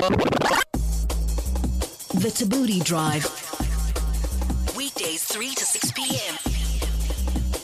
The Thabooty Drive. Weekdays 3 to 6 p.m.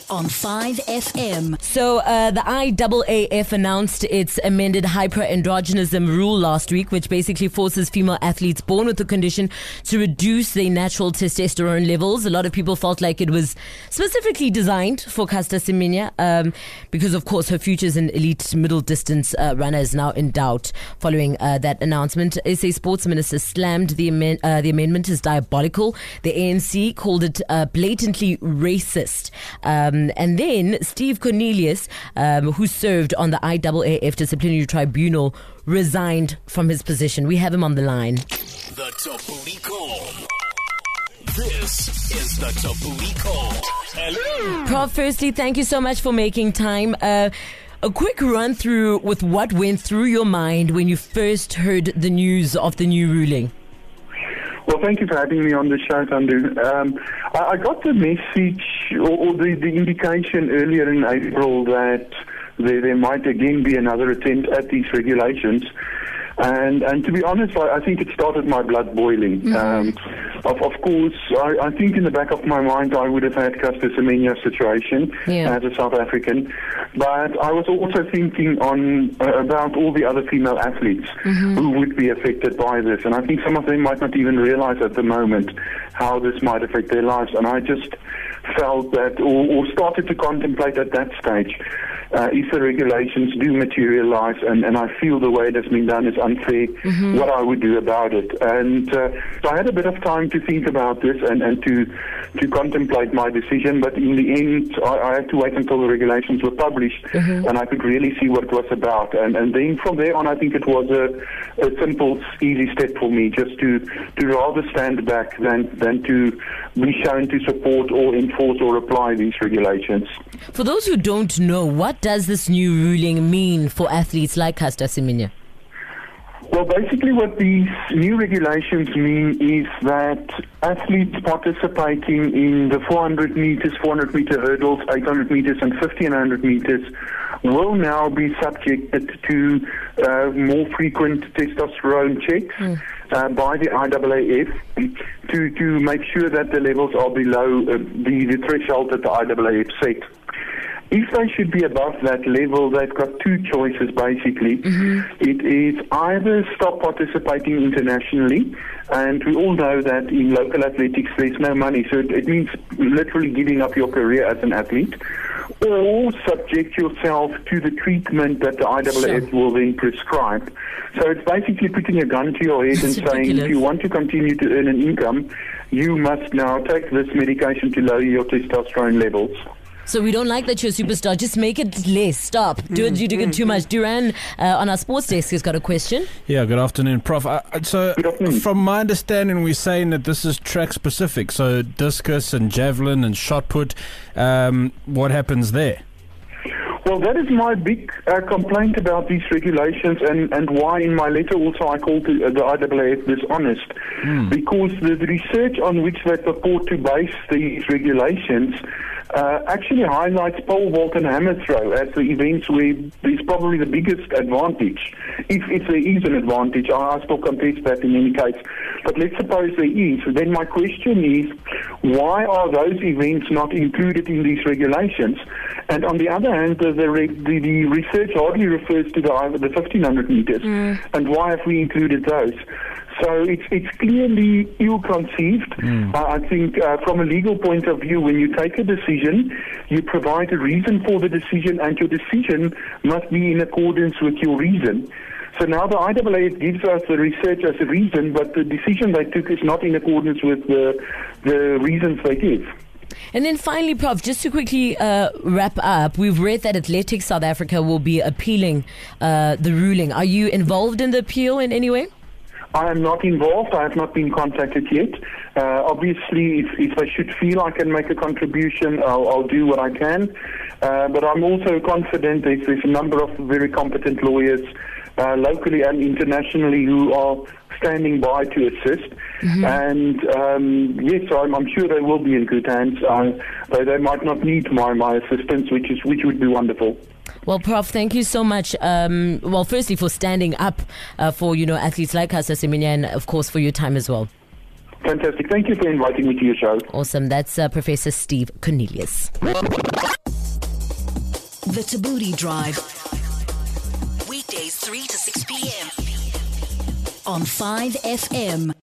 On 5FM. So, uh, the IAAF announced its amended hyperandrogenism rule last week, which basically forces female athletes born with the condition to reduce their natural testosterone levels. A lot of people felt like it was specifically designed for Caster Semenya um, because, of course, her future as an elite middle distance uh, runner is now in doubt following uh, that announcement. SA Sports Minister slammed the, amen- uh, the amendment as diabolical. The ANC called it uh, blatantly racist. Um, and then Steve Cornelius, um, who served on the IAAF disciplinary tribunal, resigned from his position. We have him on the line. The Thabooty Call. This is the Thabooty Call. Hello. Prof, firstly, thank you so much for making time. Uh, a quick run through with what went through your mind when you first heard the news of the new ruling. Well, thank you for having me on the show, Tandu. Um, I, I got the message or, the, the indication earlier in April that there, there might again be another attempt at these regulations. And, and to be honest, I, I think it started my blood boiling. Um, of, of course, I, I think in the back of my mind I would have had Caster Semenya's situation Yeah. as a South African, but I was also thinking on uh, about all the other female athletes who would be affected by this, and I think some of them might not even realize at the moment how this might affect their lives. And I just felt that, or, or started to contemplate at that stage, uh, if the regulations do materialize, and, and I feel the way it has been done is unfair, what I would do about it. And uh, so I had a bit of time to think about this and, and to to contemplate my decision. But in the end, I, I had to wait until the regulations were published, and I could really see what it was about. And, and then from there on, I think it was a, a simple, easy step for me, just to to rather stand back than than to be shown to support or enforce or apply these regulations. For those who don't know, what does this new ruling mean for athletes like Caster Semenya? Well, basically, what these new regulations mean is that athletes participating in the 400 meters, 400 meter hurdles, 800 meters, and 1500 meters will now be subjected to uh, more frequent testosterone checks uh, by the IAAF to, to make sure that the levels are below uh, the, the threshold that the IAAF set. If they should be above that level, they've got two choices basically. It is either stop participating internationally, and we all know that in local athletics there's no money, so it, it means literally giving up your career as an athlete, or subject yourself to the treatment that the IAAF will then prescribe. So it's basically putting a gun to your head and saying if you want to continue to earn an income, you must now take this medication to lower your testosterone levels. So we don't like that you're a superstar. Just make it less. Stop. Do it. You're doing it too much. Duran uh, on our sports desk has got a question. Yeah, good afternoon, Prof. Uh, uh, so, afternoon. from my understanding, we're saying that this is track specific. So, discus and javelin and shot put. Um, what happens there? Well, that is my big uh, complaint about these regulations, and, and why in my letter also I called the, uh, the IAAF dishonest, because the, the research on which they purport to base these regulations uh, actually highlights pole vault and hammer throw as the events where there's probably the biggest advantage, if, if there is an advantage. I, I still contest that in any case, but let's suppose there is. Then my question is, why are those events not included in these regulations? And on the other hand, the, the, the, the research hardly refers to the, the 1500 meters. And why have we included those? So it's, it's clearly ill-conceived. Uh, I think uh, from a legal point of view, when you take a decision, you provide a reason for the decision, and your decision must be in accordance with your reason. So now the IAAF gives us the research as a reason, but the decision they took is not in accordance with the, the reasons they give. And then finally, Prof, just to quickly uh, wrap up, we've read that Athletics South Africa will be appealing uh, the ruling. Are you involved in the appeal in any way? I am not involved. I have not been contacted yet. Uh, obviously, if, if I should feel I can make a contribution, I'll, I'll do what I can. Uh, but I'm also confident there's, there's a number of very competent lawyers, uh, locally and internationally, who are standing by to assist. And um, yes, I'm, I'm sure they will be in good hands. Uh, though they might not need my, my assistance, which is which would be wonderful. Well, Prof, thank you so much. Um, well, firstly, for standing up uh, for, you know, athletes like us, Asiminya, and of course for your time as well. Fantastic. Thank you for inviting me to your show. Awesome. That's uh, Professor Steve Cornelius. The Thabooty Drive. Weekdays 3 to 6 p.m. on 5FM.